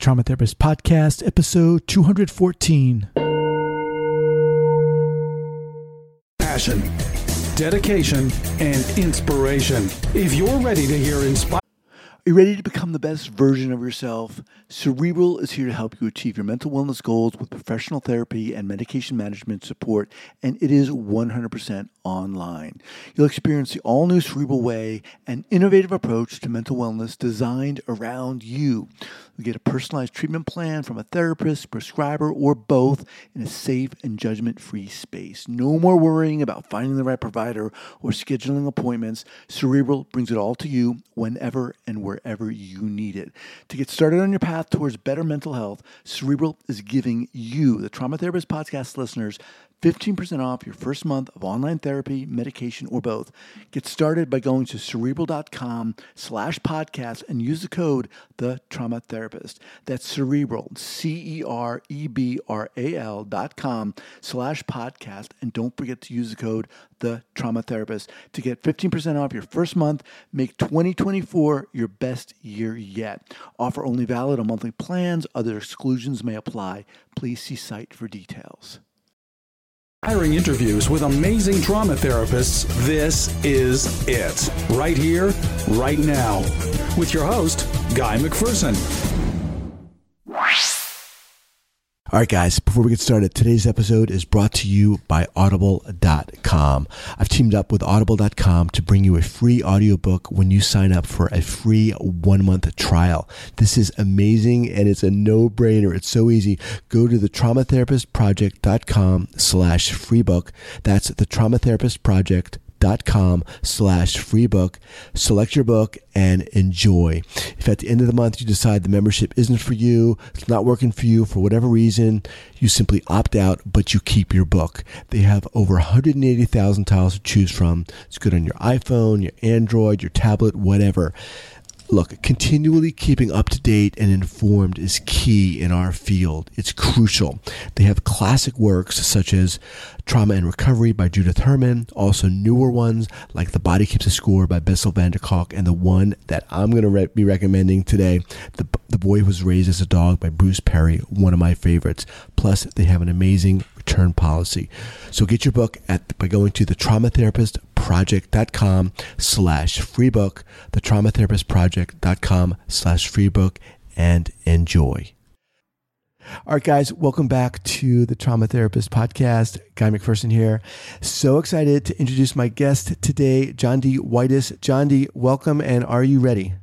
Trauma Therapist Podcast, episode 214. Passion, dedication, and inspiration. If you're ready to hear inspired, Are you ready to become the best version of yourself? Cerebral is here to help you achieve your mental wellness goals with professional therapy and medication management support, and it is 100% online. You'll experience the all new Cerebral Way, an innovative approach to mental wellness designed around you. You'll get a personalized treatment plan from a therapist, prescriber, or both in a safe and judgment free space. No more worrying about finding the right provider or scheduling appointments. Cerebral brings it all to you whenever and wherever you need it. To get started on your path towards better mental health, Cerebral is giving you, the Trauma Therapist Podcast listeners, 15% off your first month of online therapy, medication, or both. Get started by going to cerebral.com slash podcast and use the code The Trauma Therapist. That's cerebral, C E R E B R A L dot com slash podcast. And don't forget to use the code The Trauma Therapist to get 15% off your first month. Make 2024 your best year yet. Offer only valid on monthly plans. Other exclusions may apply. Please see site for details. Interviews with amazing trauma therapists, this is it. Right here, right now. With your host, Guy McPherson. All right, guys, before we get started, today's episode is brought to you by Audible.com. I've teamed up with Audible.com to bring you a free audiobook when you sign up for a free one month trial. This is amazing and it's a no brainer. It's so easy. Go to the traumatherapistproject.com slash free book. That's the traumatherapistproject com slash free book. Select your book and enjoy. If at the end of the month you decide the membership isn't for you it's not working for you for whatever reason you simply opt out but you keep your book. They have over 180000 titles to choose from. It's good on your iphone your android your tablet whatever Look, continually keeping up to date and informed is key in our field. It's crucial. They have classic works such as Trauma and Recovery by Judith Herman, also newer ones like The Body Keeps a Score by Bessel van der Kolk, and the one that I'm going to re- be recommending today, the, the Boy Who Was Raised as a Dog by Bruce Perry, one of my favorites. Plus, they have an amazing return policy. So get your book at by going to the traumatherapistproject.com slash free book, the traumatherapistproject.com slash free book, and enjoy. All right, guys, welcome back to the Trauma Therapist Podcast. Guy McPherson here. So excited to introduce my guest today, Jondi Whitis. John D., welcome, and are you ready?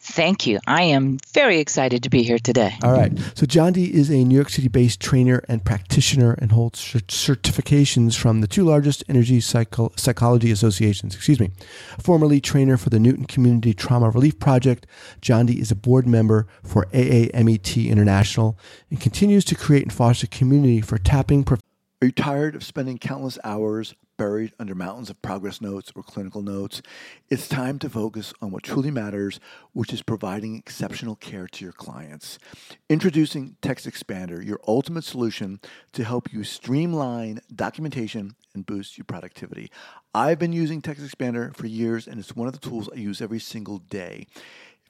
Thank you. I am very excited to be here today. All right. So, Jondi is a New York City based trainer and practitioner and holds certifications from the two largest energy psycho- psychology associations. Excuse me. Formerly trainer for the Newtown Community Trauma Relief Project, Jondi is a board member for AAMET International and continues to create and foster community for tapping. Prof- Are you tired of spending countless hours buried under mountains of progress notes or clinical notes? It's time to focus on what truly matters, which is providing exceptional care to your clients. Introducing Text Expander, your ultimate solution to help you streamline documentation and boost your productivity. I've been using Text Expander for years, and it's one of the tools I use every single day.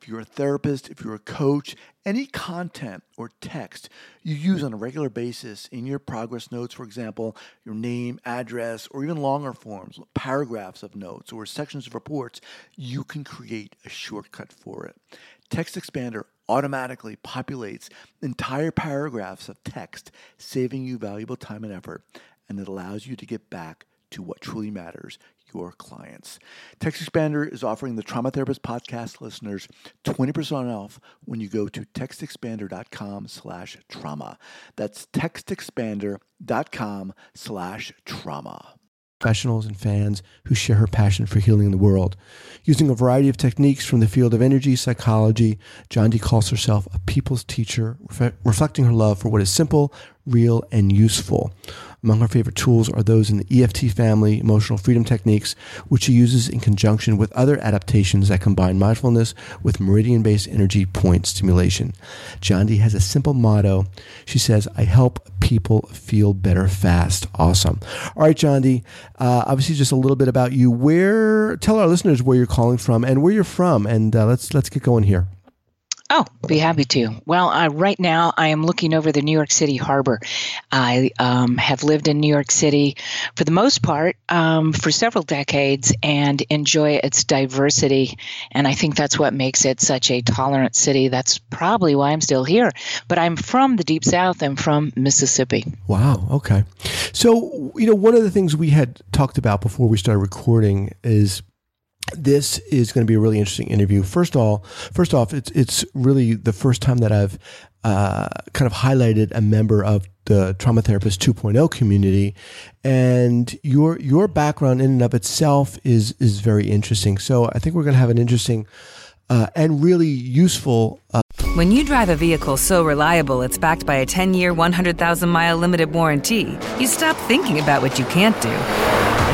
You're a therapist, if you're a coach, any content or text you use on a regular basis in your progress notes, for example, your name, address, or even longer forms, paragraphs of notes or sections of reports, you can create a shortcut for it. Text Expander automatically populates entire paragraphs of text, saving you valuable time and effort, and it allows you to get back to what truly matters your clients. Text Expander is offering the Trauma Therapist podcast listeners 20% off when you go to textexpander.com slash trauma. That's textexpander.com slash trauma professionals and fans who share her passion for healing the world. Using a variety of techniques from the field of energy psychology, Jondi calls herself a people's teacher, reflecting her love for what is simple, real, and useful. Among her favorite tools are those in the EFT family, emotional freedom techniques, which she uses in conjunction with other adaptations that combine mindfulness with meridian based energy point stimulation. D has a simple motto. She says, I help people feel better fast. Awesome. All right, D, uh, obviously, just a little bit about you. Where, tell our listeners where you're calling from and where you're from, and uh, let's, let's get going here. Oh, be happy to. Well, uh, right now I am looking over the New York City harbor. I um, have lived in New York City for the most part um, for several decades and enjoy its diversity. And I think that's what makes it such a tolerant city. That's probably why I'm still here. But I'm from the Deep South. I'm from Mississippi. Wow. Okay. So, you know, one of the things we had talked about before we started recording is this is going to be a really interesting interview. First of all, first off, it's it's really the first time that I've uh, kind of highlighted a member of the trauma therapist 2.0 community, and your your background in and of itself is is very interesting. So I think we're going to have an interesting uh, and really useful. Uh, when you drive a vehicle so reliable it's backed by a 10 year, 100,000 mile limited warranty, you stop thinking about what you can't do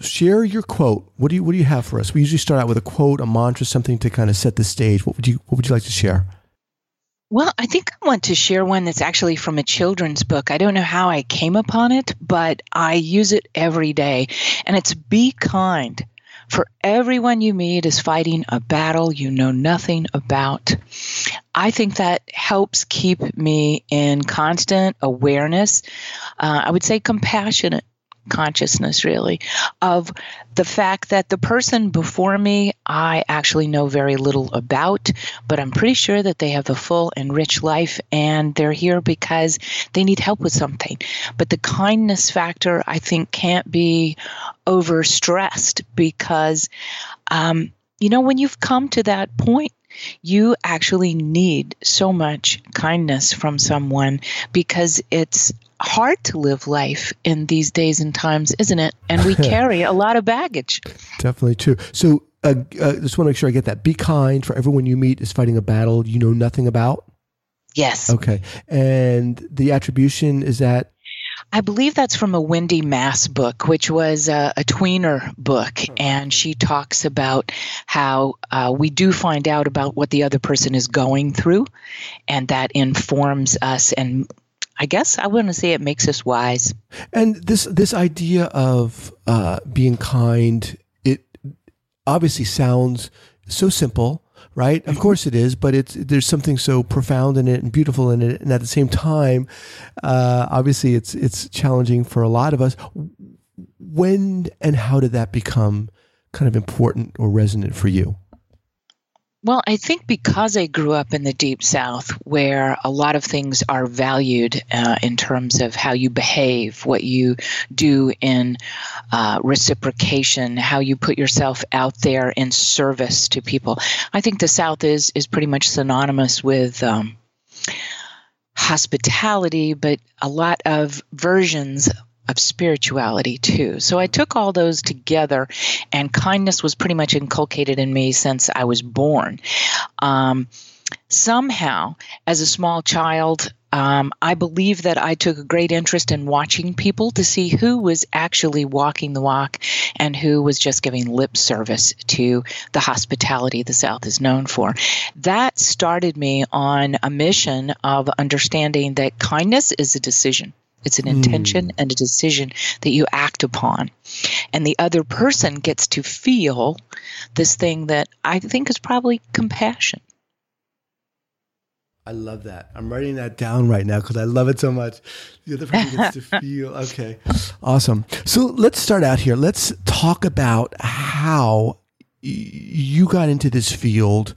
share your quote. What do you What do you have for us? We usually start out with a quote, a mantra, something to kind of set the stage. What would you What would you like to share? Well, I think I want to share one that's actually from a children's book. I don't know how I came upon it, but I use it every day. And it's Be kind. For everyone you meet is fighting a battle you know nothing about. I think that helps keep me in constant awareness. Uh, I would say compassionate consciousness, really, of the fact that the person before me, I actually know very little about, but I'm pretty sure that they have a full and rich life and they're here because they need help with something. But the kindness factor, I think, can't be overstressed because, um, you know, when you've come to that point, you actually need so much kindness from someone because it's hard to live life in these days and times, isn't it? And we carry a lot of baggage. Definitely true. So, uh, uh, just want to make sure I get that. Be kind for everyone you meet is fighting a battle you know nothing about. Yes. Okay. And the attribution is that I believe that's from a Wendy Mass book, which was a, a tweener book. And she talks about how uh, we do find out about what the other person is going through, and that informs us and I guess I want to say it makes us wise. And this this idea of uh, being kind, it obviously sounds so simple, right? Of mm-hmm. course it is, but it's there's something so profound in it and beautiful in it, and at the same time, uh, obviously it's it's challenging for a lot of us. When and how did that become kind of important or resonant for you? Well, I think because I grew up in the Deep South, where a lot of things are valued uh, in terms of how you behave, what you do in uh, reciprocation, how you put yourself out there in service to people. I think the South is is pretty much synonymous with. Um, hospitality, but a lot of versions of spirituality too. So I took all those together, and kindness was pretty much inculcated in me since I was born. Um, somehow, as a small child, um, I believe that I took a great interest in watching people to see who was actually walking the walk and who was just giving lip service to the hospitality the South is known for. That started me on a mission of understanding that kindness is a decision. It's an intention mm. and a decision that you act upon. And the other person gets to feel this thing that I think is probably compassion. I love that. I'm writing that down right now because I love it so much. The other person gets to feel. Okay. Awesome. So let's start out here. Let's talk about how you got into this field.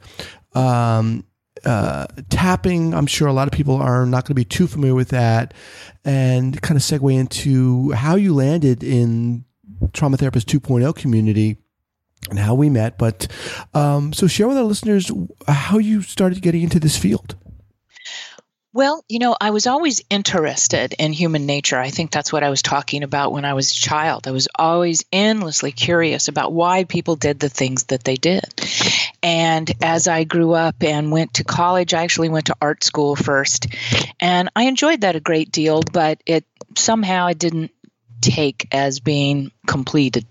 Um, uh, tapping, I'm sure a lot of people are not going to be too familiar with that, and kind of segue into how you landed in Trauma Therapist 2.0 community and how we met. But um, so share with our listeners how you started getting into this field. Well, you know, I was always interested in human nature. I think that's what I was talking about when I was a child. I was always endlessly curious about why people did the things that they did. And as I grew up and went to college, I actually went to art school first. And I enjoyed that a great deal, but it somehow I didn't take as being completed.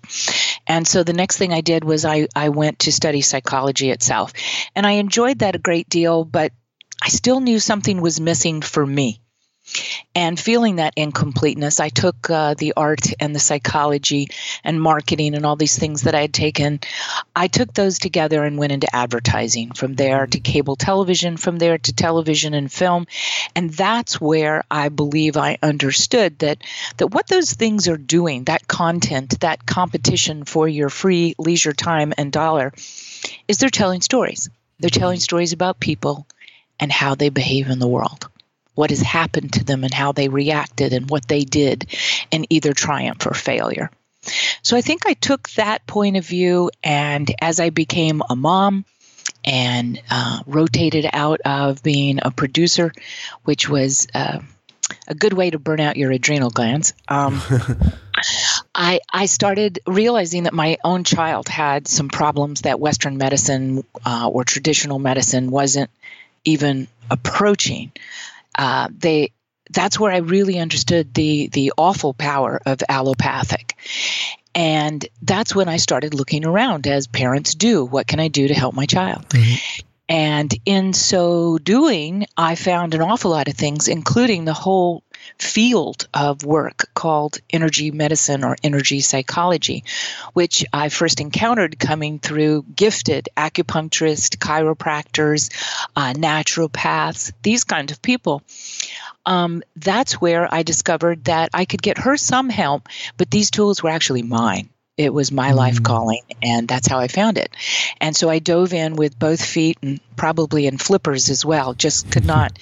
And so the next thing I did was I, I went to study psychology itself. And I enjoyed that a great deal, but I still knew something was missing for me. And feeling that incompleteness, I took uh, the art and the psychology and marketing and all these things that I had taken. I took those together and went into advertising from there to cable television, from there to television and film. And that's where I believe I understood that, that what those things are doing, that content, that competition for your free leisure time and dollar, is they're telling stories. They're telling stories about people and how they behave in the world, what has happened to them and how they reacted and what they did in either triumph or failure. So I think I took that point of view, and as I became a mom, and uh, rotated out of being a producer, which was uh, a good way to burn out your adrenal glands. Um, I, I started realizing that my own child had some problems that Western medicine uh, or traditional medicine wasn't even approaching. Uh, they that's where I really understood the the awful power of allopathic. And that's when I started looking around as parents do. What can I do to help my child? Mm-hmm. And in so doing, I found an awful lot of things, including the whole field of work called energy medicine or energy psychology, which I first encountered coming through gifted acupuncturists, chiropractors, uh, naturopaths, these kind of people. Um, that's where I discovered that I could get her some help, but these tools were actually mine. It was my mm. life calling, and that's how I found it. And so I dove in with both feet and probably in flippers as well. Just could not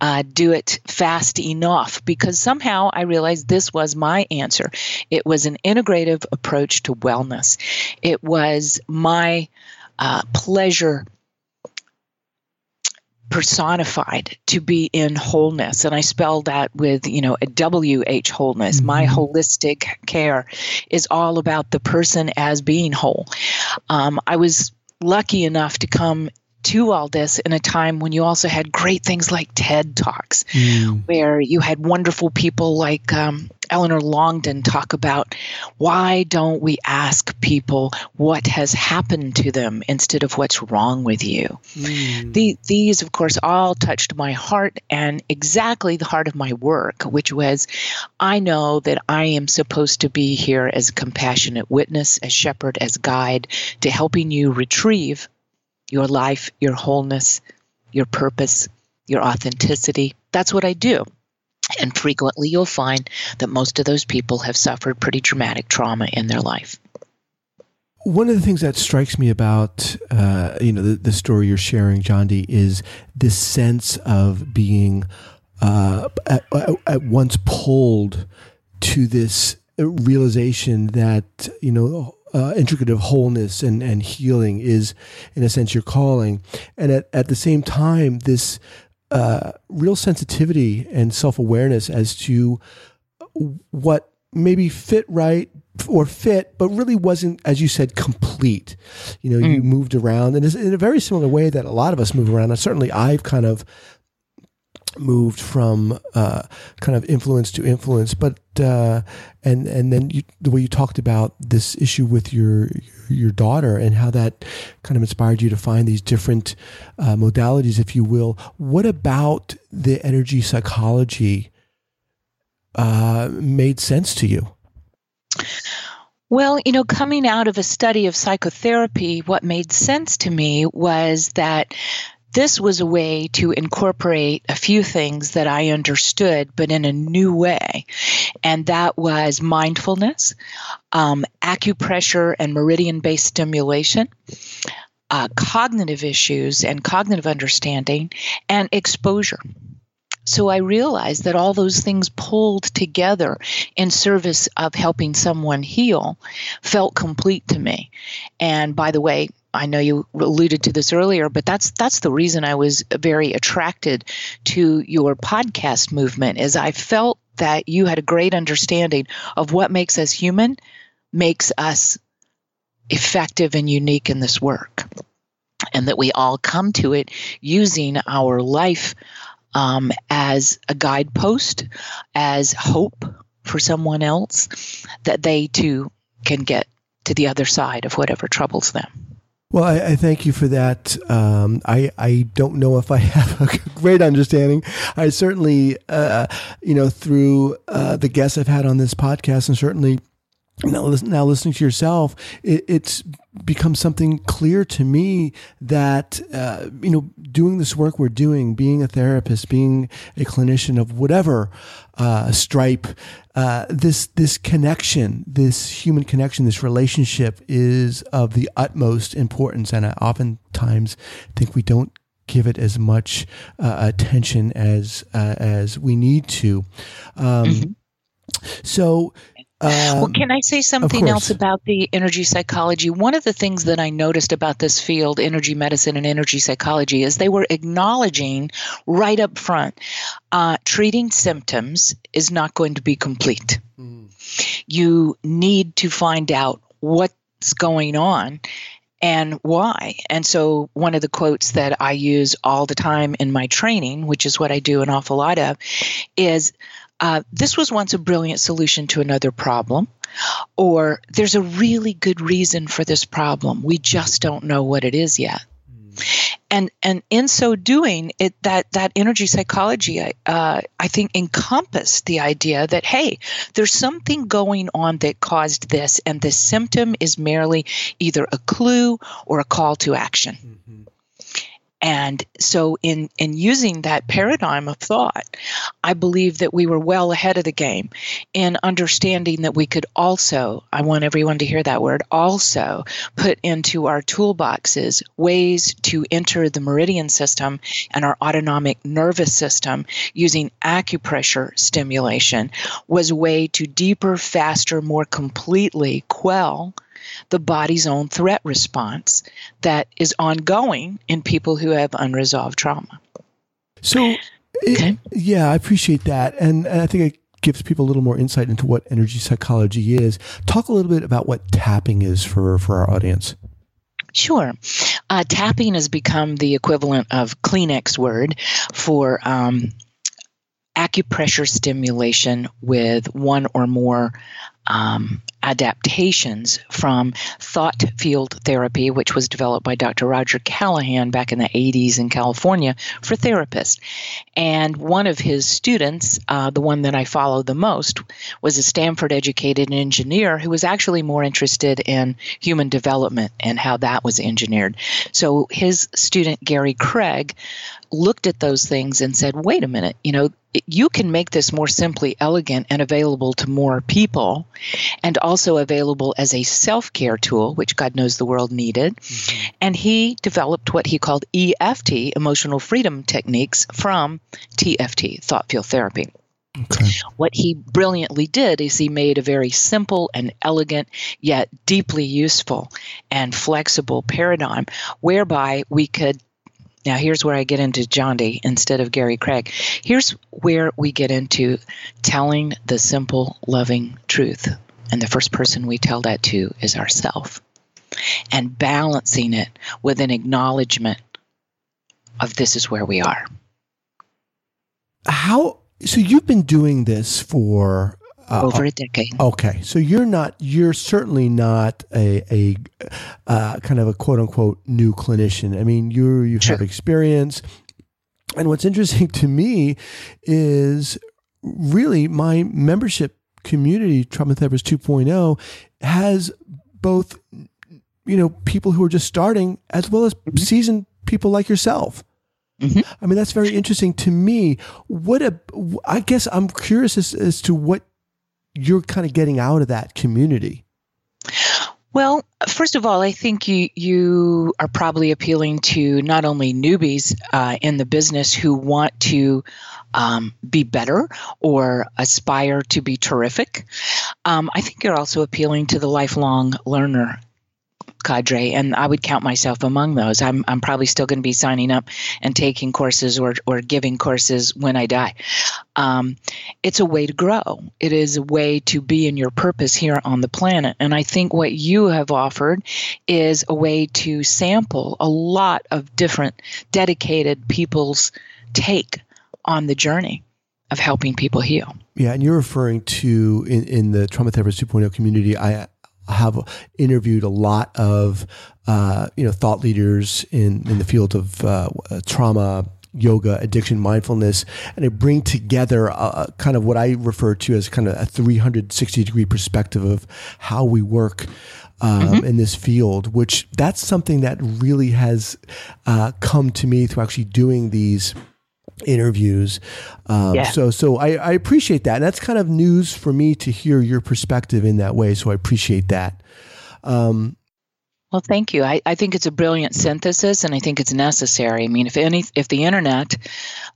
uh, do it fast enough because somehow I realized this was my answer. It was an integrative approach to wellness. It was my uh, pleasure personified to be in wholeness and i spell that with you know a wh wholeness mm-hmm. my holistic care is all about the person as being whole um, i was lucky enough to come to all this in a time when you also had great things like TED Talks, mm. where you had wonderful people like um, Eleanor Longden talk about why don't we ask people what has happened to them instead of what's wrong with you. Mm. The, these, of course, all touched my heart and exactly the heart of my work, which was I know that I am supposed to be here as a compassionate witness, as shepherd, as guide to helping you retrieve your life, your wholeness, your purpose, your authenticity. That's what I do. And frequently you'll find that most of those people have suffered pretty dramatic trauma in their life. One of the things that strikes me about uh, you know the, the, story you're sharing, Jondi, is this sense of being uh, at, at once pulled to this realization that you know uh, intricate of wholeness and, and healing is, in a sense, your calling. And at, at the same time, this uh, real sensitivity and self awareness as to what maybe fit right or fit, but really wasn't, as you said, complete. You know, mm. you moved around, and in a very similar way that a lot of us move around. And certainly, I've kind of moved from uh, kind of influence to influence, but uh, and and then you, the way you talked about this issue with your your daughter and how that kind of inspired you to find these different uh, modalities, if you will. What about the energy psychology uh, made sense to you? Well, you know, coming out of a study of psychotherapy, what made sense to me was that this was a way to incorporate a few things that I understood, but in a new way. And that was mindfulness, um, acupressure and meridian based stimulation. Uh, cognitive issues and cognitive understanding and exposure. So I realized that all those things pulled together in service of helping someone heal felt complete to me. And by the way, I know you alluded to this earlier, but that's that's the reason I was very attracted to your podcast movement. Is I felt that you had a great understanding of what makes us human, makes us effective and unique in this work, and that we all come to it using our life um, as a guidepost, as hope for someone else, that they too can get to the other side of whatever troubles them. Well, I, I, thank you for that. Um, I I don't know if I have a great understanding. I certainly, uh, you know, through uh, the guests I've had on this podcast, and certainly now, now listening to yourself, it, it's become something clear to me that uh, you know doing this work we're doing, being a therapist, being a clinician of whatever uh, stripe, uh, this this connection, this human connection, this relationship is of the utmost importance, and I oftentimes think we don't give it as much uh, attention as uh, as we need to. Um, mm-hmm. So um, well, can I say something else about the energy psychology? One of the things that I noticed about this field, energy medicine and energy psychology, is they were acknowledging right up front uh, treating symptoms is not going to be complete. Mm. You need to find out what's going on and why. And so, one of the quotes that I use all the time in my training, which is what I do an awful lot of, is uh, this was once a brilliant solution to another problem, or there's a really good reason for this problem. We just don't know what it is yet. And and in so doing, it that that energy psychology, uh, I think, encompassed the idea that hey, there's something going on that caused this, and the symptom is merely either a clue or a call to action. Mm-hmm. And so, in, in using that paradigm of thought, I believe that we were well ahead of the game in understanding that we could also, I want everyone to hear that word, also put into our toolboxes ways to enter the meridian system and our autonomic nervous system using acupressure stimulation was a way to deeper, faster, more completely quell the body's own threat response that is ongoing in people who have unresolved trauma. So, okay. it, yeah, I appreciate that. And, and I think it gives people a little more insight into what energy psychology is. Talk a little bit about what tapping is for, for our audience. Sure. Uh, tapping has become the equivalent of Kleenex word for um, acupressure stimulation with one or more um, adaptations from thought field therapy, which was developed by Dr. Roger Callahan back in the 80s in California for therapists. And one of his students, uh, the one that I follow the most, was a Stanford educated engineer who was actually more interested in human development and how that was engineered. So his student, Gary Craig, looked at those things and said, wait a minute, you know, you can make this more simply elegant and available to more people and also available as a self-care tool which god knows the world needed mm-hmm. and he developed what he called eft emotional freedom techniques from tft thought field therapy Okay. What he brilliantly did is he made a very simple and elegant, yet deeply useful and flexible paradigm whereby we could now, here's where I get into John instead of Gary Craig. Here's where we get into telling the simple, loving truth. And the first person we tell that to is ourself. And balancing it with an acknowledgement of this is where we are. How so you've been doing this for uh, over a decade. Okay, so you're not you're certainly not a a uh, kind of a quote unquote new clinician. I mean, you you have experience, and what's interesting to me is really my membership community, Trauma Therapist 2.0, has both you know people who are just starting as well as mm-hmm. seasoned people like yourself. Mm-hmm. I mean, that's very interesting to me. What a, I guess I'm curious as, as to what you're kind of getting out of that community? Well, first of all, I think you you are probably appealing to not only newbies uh, in the business who want to um, be better or aspire to be terrific. Um, I think you're also appealing to the lifelong learner cadre, and I would count myself among those. I'm, I'm probably still going to be signing up and taking courses or, or giving courses when I die. Um, it's a way to grow, it is a way to be in your purpose here on the planet. And I think what you have offered is a way to sample a lot of different dedicated people's take on the journey of helping people heal. Yeah, and you're referring to in, in the Trauma Therapist 2.0 community. I have interviewed a lot of uh, you know thought leaders in in the field of uh, trauma. Yoga, addiction, mindfulness, and I bring together a, kind of what I refer to as kind of a 360 degree perspective of how we work um, mm-hmm. in this field, which that's something that really has uh, come to me through actually doing these interviews. Um, yeah. So, so I, I, appreciate that. And that's kind of news for me to hear your perspective in that way. So I appreciate that. Um, well, thank you. I, I think it's a brilliant synthesis, and I think it's necessary. I mean, if any, if the internet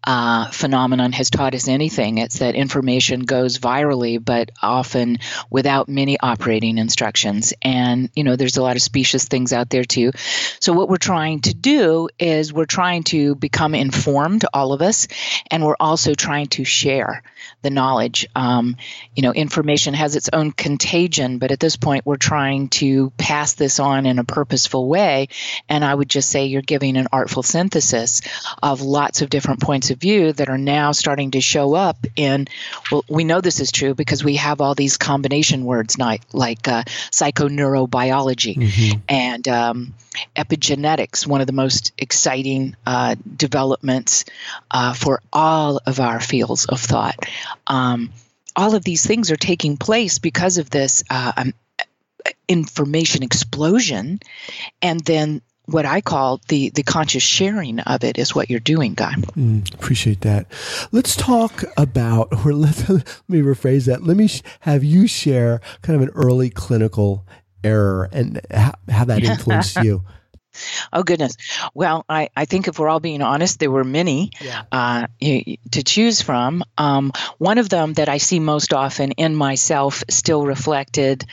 uh, phenomenon has taught us anything, it's that information goes virally, but often without many operating instructions. And you know, there's a lot of specious things out there too. So what we're trying to do is we're trying to become informed, all of us, and we're also trying to share the knowledge. Um, you know, information has its own contagion, but at this point, we're trying to pass this on in a purposeful way. And I would just say you're giving an artful synthesis of lots of different points of view that are now starting to show up in, well, we know this is true because we have all these combination words like, like uh, psychoneurobiology mm-hmm. and um, epigenetics, one of the most exciting uh, developments uh, for all of our fields of thought. Um, all of these things are taking place because of this uh, um, information explosion and then what I call the the conscious sharing of it is what you're doing, Guy. Mm, appreciate that. Let's talk about, or let, let me rephrase that. Let me sh- have you share kind of an early clinical error and how, how that influenced you. Oh goodness. Well, I, I think if we're all being honest, there were many yeah. uh, to choose from. Um, one of them that I see most often in myself, still reflected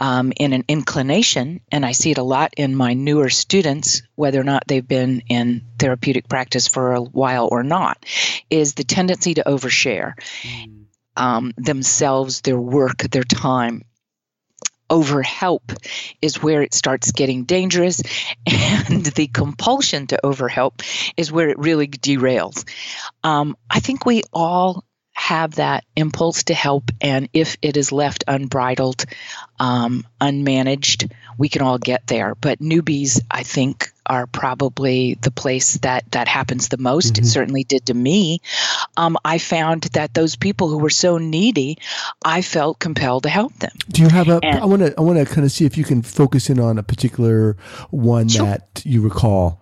um, in an inclination, and I see it a lot in my newer students, whether or not they've been in therapeutic practice for a while or not, is the tendency to overshare. Mm. Um, themselves, their work, their time, over help is where it starts getting dangerous, and the compulsion to over help is where it really derails. Um, I think we all have that impulse to help, and if it is left unbridled, um, unmanaged, we can all get there. But newbies, I think, are probably the place that that happens the most. Mm-hmm. It certainly did to me. Um, I found that those people who were so needy, I felt compelled to help them. Do you have a? And, I want to. I want to kind of see if you can focus in on a particular one sure. that you recall.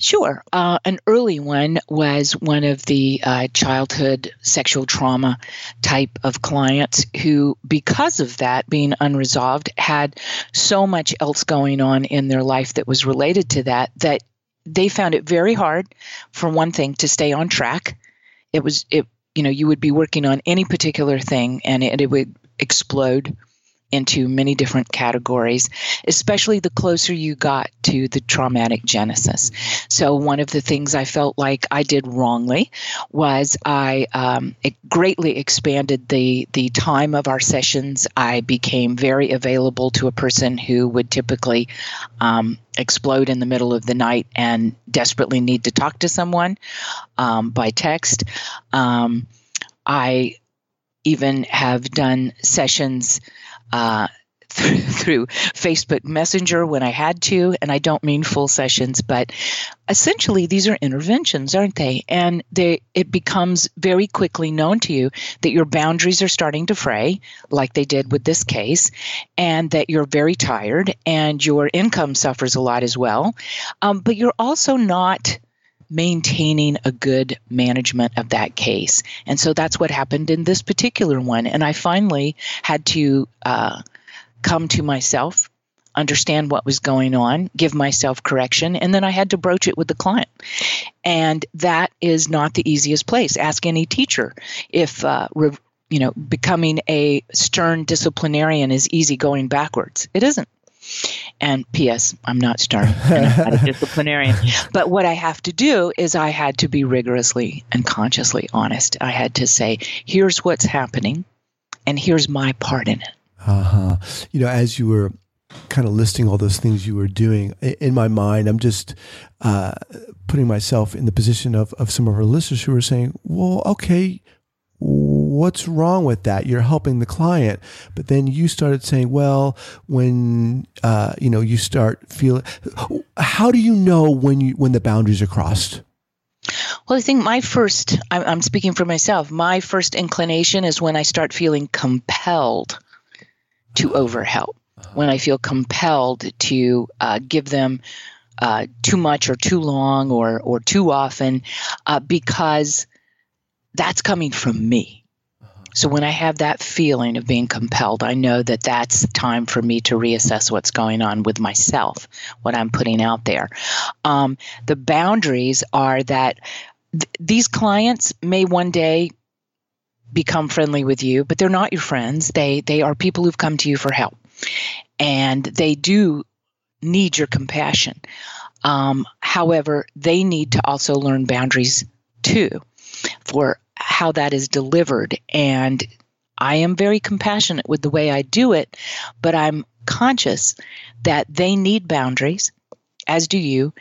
Sure. Uh, an early one was one of the uh, childhood sexual trauma type of clients who, because of that being unresolved, had so much else going on in their life that was related to that that they found it very hard, for one thing, to stay on track. It was, it, you know, you would be working on any particular thing and it, it would explode into many different categories, especially the closer you got to the traumatic genesis. So, one of the things I felt like I did wrongly was I um, greatly expanded the, the time of our sessions. I became very available to a person who would typically um, explode in the middle of the night and desperately need to talk to someone um, by text. Um, I even have done sessions uh, through, Facebook Messenger when I had to, and I don't mean full sessions, but essentially these are interventions, aren't they? And they it becomes very quickly known to you that your boundaries are starting to fray, like they did with this case, and that you're very tired and your income suffers a lot as well. Um, but you're also not maintaining a good management of that case. And so that's what happened in this particular one. And I finally had to uh, come to myself, understand what was going on, give myself correction, and then I had to broach it with the client. And that is not the easiest place. Ask any teacher if. Uh, re- you know, becoming a stern disciplinarian is easy going backwards. It isn't. And P.S. I'm not stern. and I'm not a disciplinarian. But what I have to do is I had to be rigorously and consciously honest. I had to say, here's what's happening, and here's my part in it. Uh huh. You know, as you were kind of listing all those things you were doing in my mind, I'm just uh, putting myself in the position of, of some of our listeners who are saying, well, okay, what's wrong with that? You're helping the client. But then you started saying, well, when, uh, you know, you start feeling, how do you know when you, when the boundaries are crossed? Well, I think my first, I'm speaking for myself, my first inclination is when I start feeling compelled to overhelp, when I feel compelled to uh, give them uh, too much or too long or, or too often uh, because that's coming from me. So when I have that feeling of being compelled, I know that that's time for me to reassess what's going on with myself, what I'm putting out there. Um, the boundaries are that th- these clients may one day become friendly with you, but they're not your friends. They they are people who've come to you for help, and they do need your compassion. Um, however, they need to also learn boundaries too for how that is delivered. And I am very compassionate with the way I do it, but I'm conscious that they need boundaries, as do you,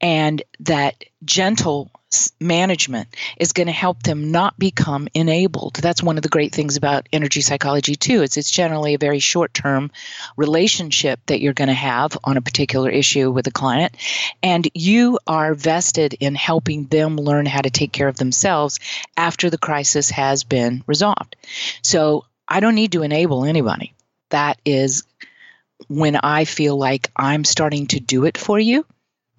and that gentle management is going to help them not become enabled. That's one of the great things about energy psychology too. Is it's generally a very short-term relationship that you're going to have on a particular issue with a client and you are vested in helping them learn how to take care of themselves after the crisis has been resolved. So, I don't need to enable anybody. That is when I feel like I'm starting to do it for you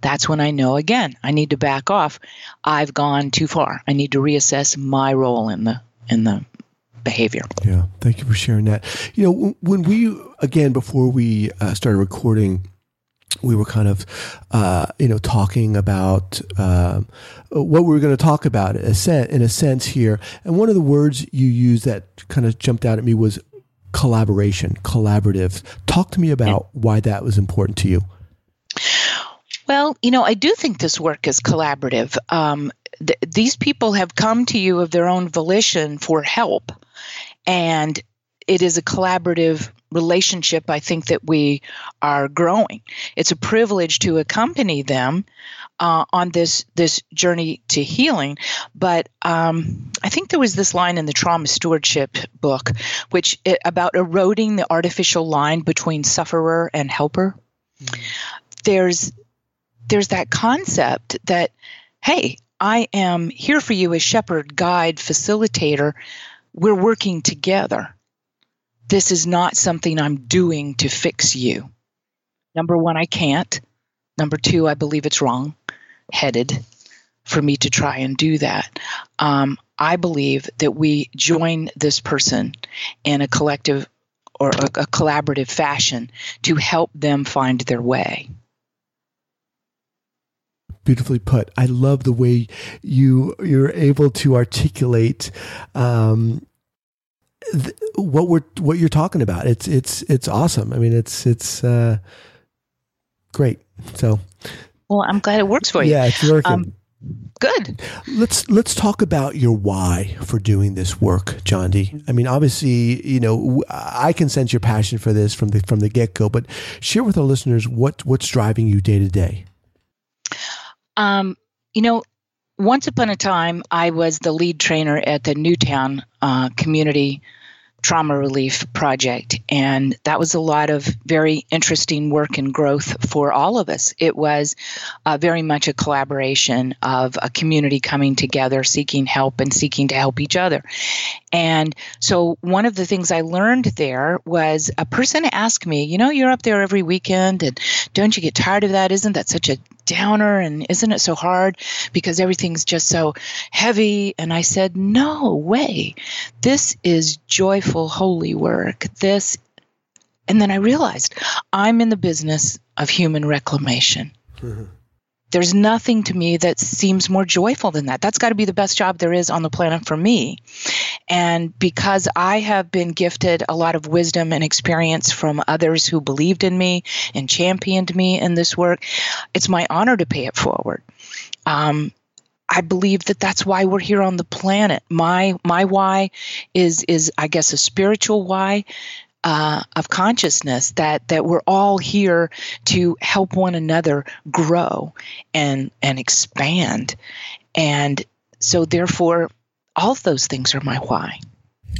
that's when I know again I need to back off. I've gone too far. I need to reassess my role in the in the behavior. Yeah, thank you for sharing that. You know, when we again before we uh, started recording, we were kind of, uh, you know, talking about uh, what we were going to talk about in a, sense, in a sense here. And one of the words you used that kind of jumped out at me was collaboration, collaborative. Talk to me about why that was important to you. Well, you know, I do think this work is collaborative. Um, th- these people have come to you of their own volition for help, and it is a collaborative relationship I think that we are growing. It's a privilege to accompany them uh, on this this journey to healing. But um, I think there was this line in the trauma stewardship book, which it, about eroding the artificial line between sufferer and helper. Mm-hmm. There's there's that concept that, hey, I am here for you as shepherd, guide, facilitator. We're working together. This is not something I'm doing to fix you. Number one, I can't. Number two, I believe it's wrong headed for me to try and do that. Um, I believe that we join this person in a collective or a, a collaborative fashion to help them find their way beautifully put. I love the way you you're able to articulate um, th- what we're what you're talking about. It's it's it's awesome. I mean, it's it's uh, great. So, well, I'm glad it works for you. Yeah, it's working. Um, good. Let's let's talk about your why for doing this work, Jondi. I mean, obviously, you know, I can sense your passion for this from the from the get go. But share with our listeners what what's driving you day to day. Um, you know, once upon a time, I was the lead trainer at the Newtown uh, Community Trauma Relief Project, and that was a lot of very interesting work and growth for all of us. It was uh, very much a collaboration of a community coming together, seeking help, and seeking to help each other. And so, one of the things I learned there was a person asked me, You know, you're up there every weekend, and don't you get tired of that? Isn't that such a downer and isn't it so hard because everything's just so heavy? And i said no way. This is joyful holy work. This and then i realized i'm in the business of human reclamation. Mm-hmm. There's nothing to me that seems more joyful than that. That's got to be the best job there is on the planet for me. And because I have been gifted a lot of wisdom and experience from others who believed in me and championed me in this work, it's my honor to pay it forward. Um, I believe that that's why we're here on the planet. My my why is is I guess a spiritual why uh, of consciousness that that we're all here to help one another grow and and expand, and so therefore, all those things are my why.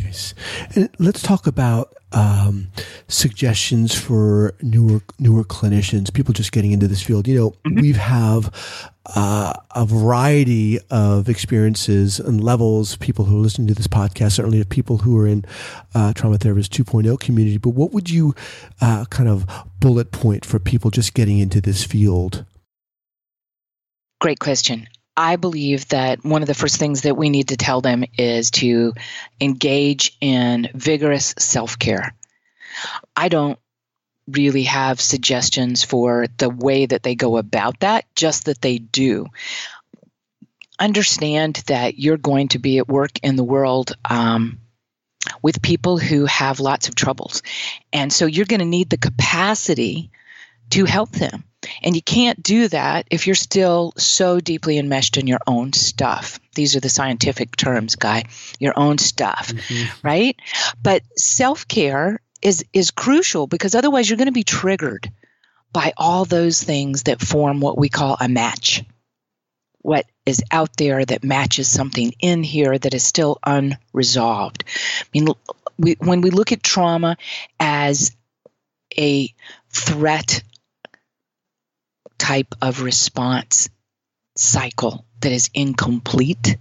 Nice. And let's talk about um, suggestions for newer newer clinicians, people just getting into this field. You know, mm-hmm. we have uh, a variety of experiences and levels. People who are listening to this podcast, certainly of people who are in uh, trauma therapist 2.0 community. But what would you uh, kind of bullet point for people just getting into this field? Great question. I believe that one of the first things that we need to tell them is to engage in vigorous self care. I don't really have suggestions for the way that they go about that, just that they do. Understand that you're going to be at work in the world um, with people who have lots of troubles. And so you're going to need the capacity to help them. And you can't do that if you're still so deeply enmeshed in your own stuff. These are the scientific terms, Guy. Your own stuff, mm-hmm. right? But self care is is crucial because otherwise you're going to be triggered by all those things that form what we call a match. What is out there that matches something in here that is still unresolved. I mean, we, when we look at trauma as a threat type of response cycle that is incomplete,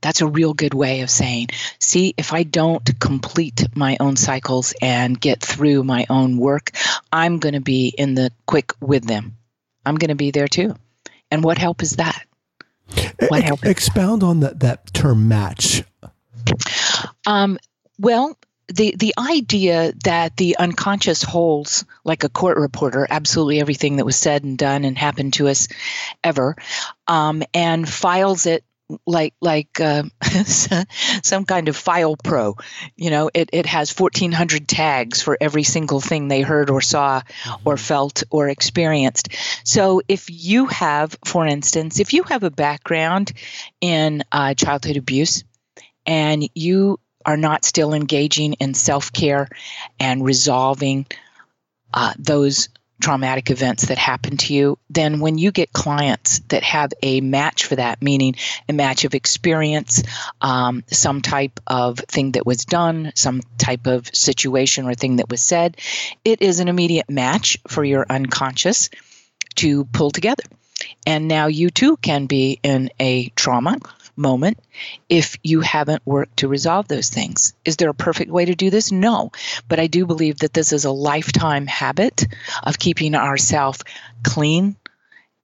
that's a real good way of saying, see, if I don't complete my own cycles and get through my own work, I'm going to be in the quick with them. I'm going to be there too. And what help is that? What help? Expound on that, that term match. Um, well, the the idea that the unconscious holds like a court reporter absolutely everything that was said and done and happened to us ever um, and files it like like uh, some kind of file pro you know it, it has 1400 tags for every single thing they heard or saw mm-hmm. or felt or experienced so if you have for instance if you have a background in uh, childhood abuse and you are not still engaging in self-care and resolving uh, those traumatic events that happen to you, then when you get clients that have a match for that, meaning a match of experience, um, some type of thing that was done, some type of situation or thing that was said, it is an immediate match for your unconscious to pull together. And now you too can be in a trauma moment if you haven't worked to resolve those things. Is there a perfect way to do this? No. But I do believe that this is a lifetime habit of keeping ourselves clean.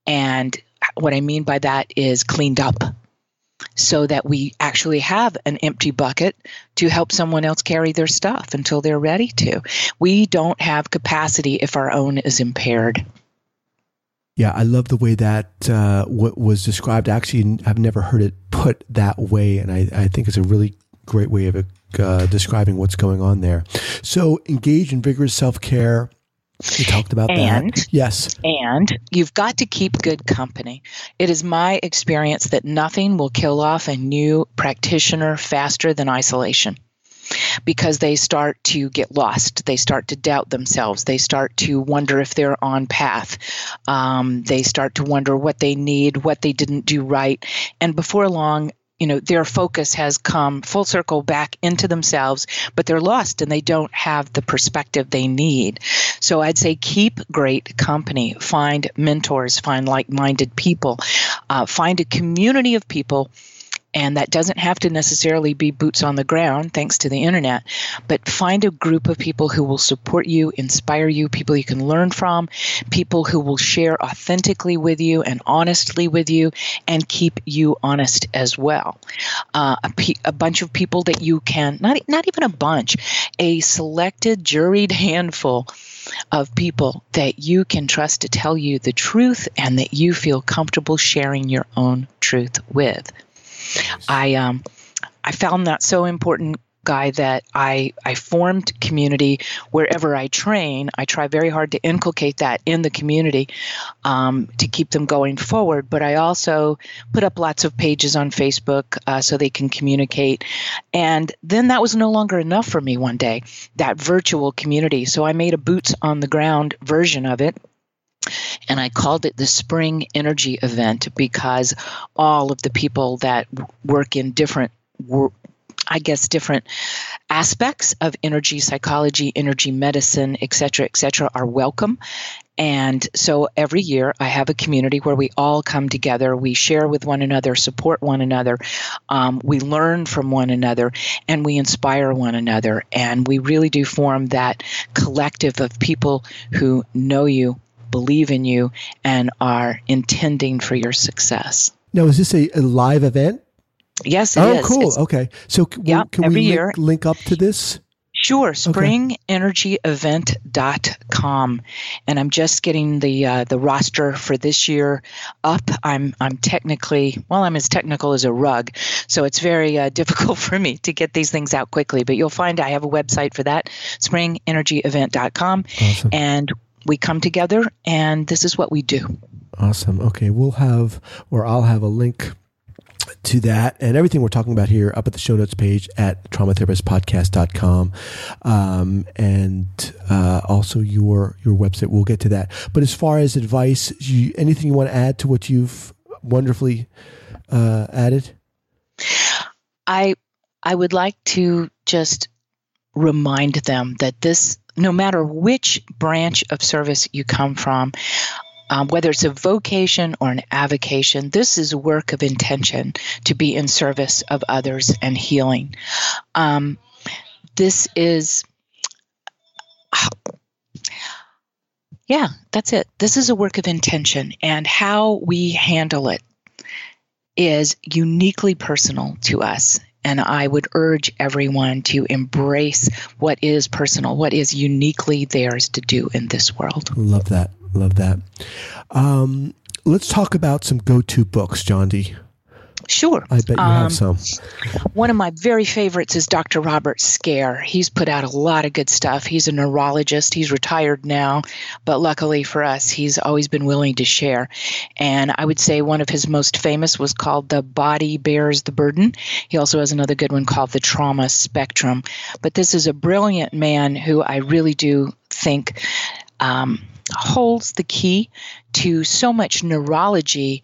And what I mean by that is cleaned up so that we actually have an empty bucket to help someone else carry their stuff until they're ready to. We don't have capacity if our own is impaired. Yeah, I love the way that uh, what was described. Actually, I've never heard it put that way, and I, I think it's a really great way of uh, describing what's going on there. So, engage in vigorous self care. We talked about and, that. Yes. And you've got to keep good company. It is my experience that nothing will kill off a new practitioner faster than isolation because they start to get lost. They start to doubt themselves. They start to wonder if they're on path. Um, they start to wonder what they need, what they didn't do right. And before long, you know their focus has come full circle back into themselves but they're lost and they don't have the perspective they need so i'd say keep great company find mentors find like-minded people uh, find a community of people And that doesn't have to necessarily be boots on the ground, thanks to the internet, but find a group of people who will support you, inspire you, people you can learn from, people who will share authentically with you and honestly with you, and keep you honest as well. Uh, a, a bunch of people that you can, not, not even a bunch, a selected, juried handful of people that you can trust to tell you the truth and that you feel comfortable sharing your own truth with. I um I found that so important guy that I, I formed community wherever I train. I try very hard to inculcate that in the community um, to keep them going forward. But I also put up lots of pages on Facebook uh, so they can communicate. And then that was no longer enough for me one day, that virtual community. So I made a boots on the ground version of it and I called it the Spring Energy Event because all of the people that work in different I guess, different aspects of energy psychology, energy medicine, et cetera, et cetera, are welcome. And so every year I have a community where we all come together, we share with one another, support one another, um, we learn from one another, and we inspire one another. And we really do form that collective of people who know you, believe in you, and are intending for your success. Now, is this a, a live event? Yes, it oh, is. cool. It's, okay. So c- yeah, can every we link, year. link up to this? Sure, springenergyevent.com, and I'm just getting the uh, the roster for this year up. I'm I'm technically well, I'm as technical as a rug, so it's very uh, difficult for me to get these things out quickly. But you'll find I have a website for that, springenergyevent.com, Awesome. and we come together, and this is what we do. Awesome. Okay, we'll have, or I'll have a link to that and everything we're talking about here up at the show notes page at traumatherapistpodcast.com um, and uh, also your your website we'll get to that but as far as advice you, anything you want to add to what you've wonderfully uh, added I I would like to just remind them that this no matter which branch of service you come from um, whether it's a vocation or an avocation, this is work of intention to be in service of others and healing. Um, this is, yeah, that's it. This is a work of intention, and how we handle it is uniquely personal to us. And I would urge everyone to embrace what is personal, what is uniquely theirs to do in this world. love that. Love that. Um, let's talk about some go-to books Jondi Sure. i bet you Um, have some One of my very favorites is Dr. Robert Scaer. He's put out a lot of good stuff. He's a neurologist. He's retired now, but luckily for us, he's always been willing to share. And I would say one of his most famous was called The Body Bears the Burden. He also has another good one called The Trauma Spectrum. But this is a brilliant man who I really do think um, holds the key to so much neurology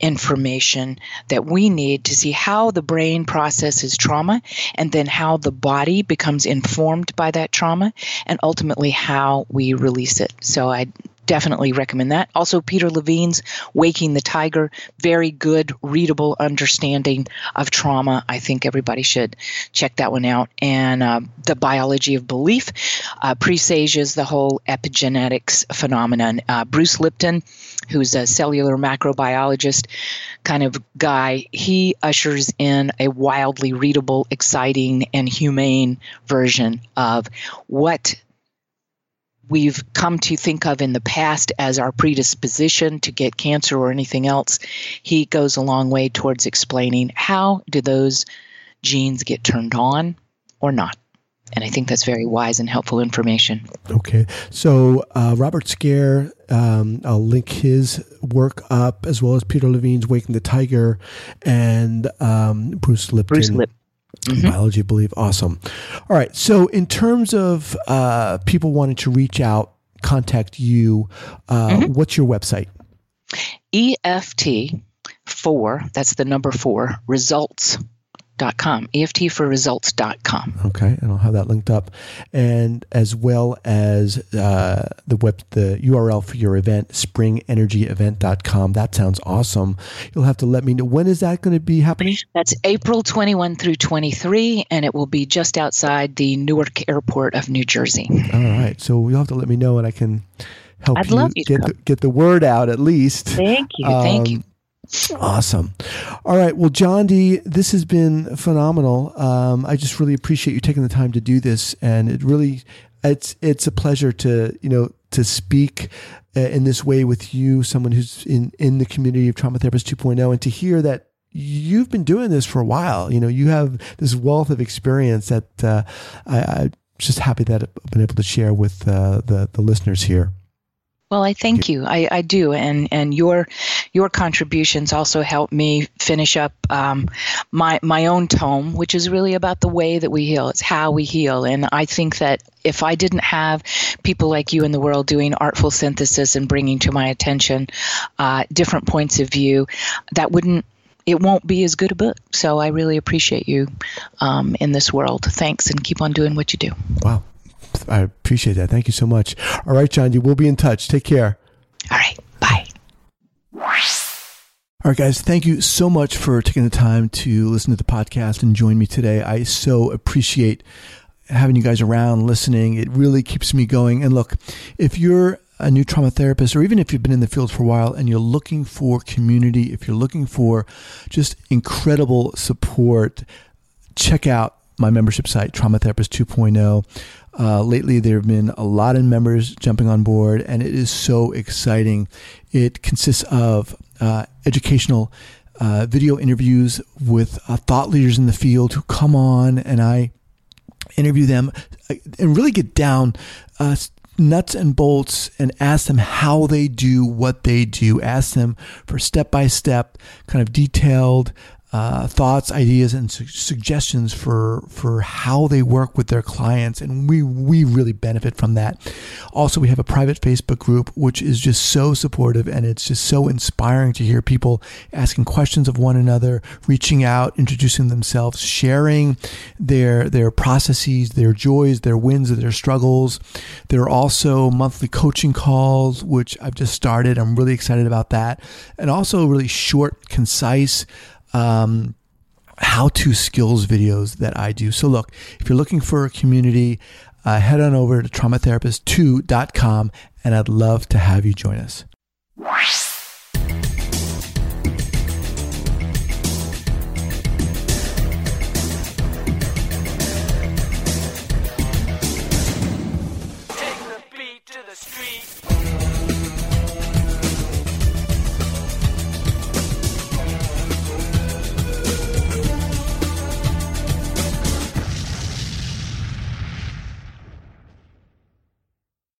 information that we need to see how the brain processes trauma and then how the body becomes informed by that trauma and ultimately how we release it. So I definitely recommend that. Also, Peter Levine's Waking the Tiger, very good, readable understanding of trauma. I think everybody should check that one out. And uh, The Biology of Belief uh, presages the whole epigenetics phenomenon. Uh, Bruce Lipton, who's a cellular macrobiologist kind of guy, he ushers in a wildly readable, exciting, and humane version of what we've come to think of in the past as our predisposition to get cancer or anything else, he goes a long way towards explaining how do those genes get turned on or not. And I think that's very wise and helpful information. Okay. So, uh, Robert Scaer, um, I'll link his work up as well as Peter Levine's Waking the Tiger and um, Bruce Lipton. Bruce Lip. Biology of Belief. Awesome. All right. So, in terms of uh, people wanting to reach out, contact you, uh, what's your website? EFT 4, that's the number 4, results results.com, EFT for results.com. Okay, and I'll have that linked up, and as well as uh, the web, the URL for your event, springenergyevent.com. That sounds awesome. You'll have to let me know when is that going to be happening. That's April 21 through 23, and it will be just outside the Newark Airport of New Jersey. All right, so you'll have to let me know, and I can help I'd you, love you get the, get the word out at least. Thank you. Thank you. Awesome. All right. Well, Jondi, this has been phenomenal. Um, I just really appreciate you taking the time to do this, and it really, it's it's a pleasure to you know to speak uh, in this way with you, someone who's in in the community of Trauma Therapist 2.0, and to hear that you've been doing this for a while. You know, you have this wealth of experience that uh, I, I'm just happy that I've been able to share with uh, the the listeners here. Well, I thank you. I, I do, and and your your contributions also help me finish up um, my my own tome, which is really about the way that we heal. It's how we heal, and I think that if I didn't have people like you in the world doing artful synthesis and bringing to my attention uh, different points of view, that wouldn't it won't be as good a book. So I really appreciate you um, in this world. Thanks, and keep on doing what you do. Wow. I appreciate that. Thank you so much. All right, Jondi, we'll be in touch. Take care. All right, bye. All right, guys, thank you so much for taking the time to listen to the podcast and join me today. I so appreciate having you guys around listening. It really keeps me going. And look, if you're a new trauma therapist, or even if you've been in the field for a while and you're looking for community, if you're looking for just incredible support, check out my membership site, Trauma Therapist 2.0. Uh, lately, there have been a lot of members jumping on board, and it is so exciting. It consists of uh, educational uh, video interviews with uh, thought leaders in the field who come on, and I interview them uh, and really get down uh, nuts and bolts and ask them how they do what they do. Ask them for step by step, kind of detailed uh, thoughts, ideas, and su- suggestions for for how they work with their clients, and we we really benefit from that. Also, we have a private Facebook group which is just so supportive, and it's just so inspiring to hear people asking questions of one another, reaching out, introducing themselves, sharing their their processes, their joys, their wins, their struggles. There are also monthly coaching calls, which I've just started. I'm really excited about that, and also really short, concise um, how to skills videos that I do. So, look, if you're looking for a community, uh, head on over to traumatherapist2.com and I'd love to have you join us.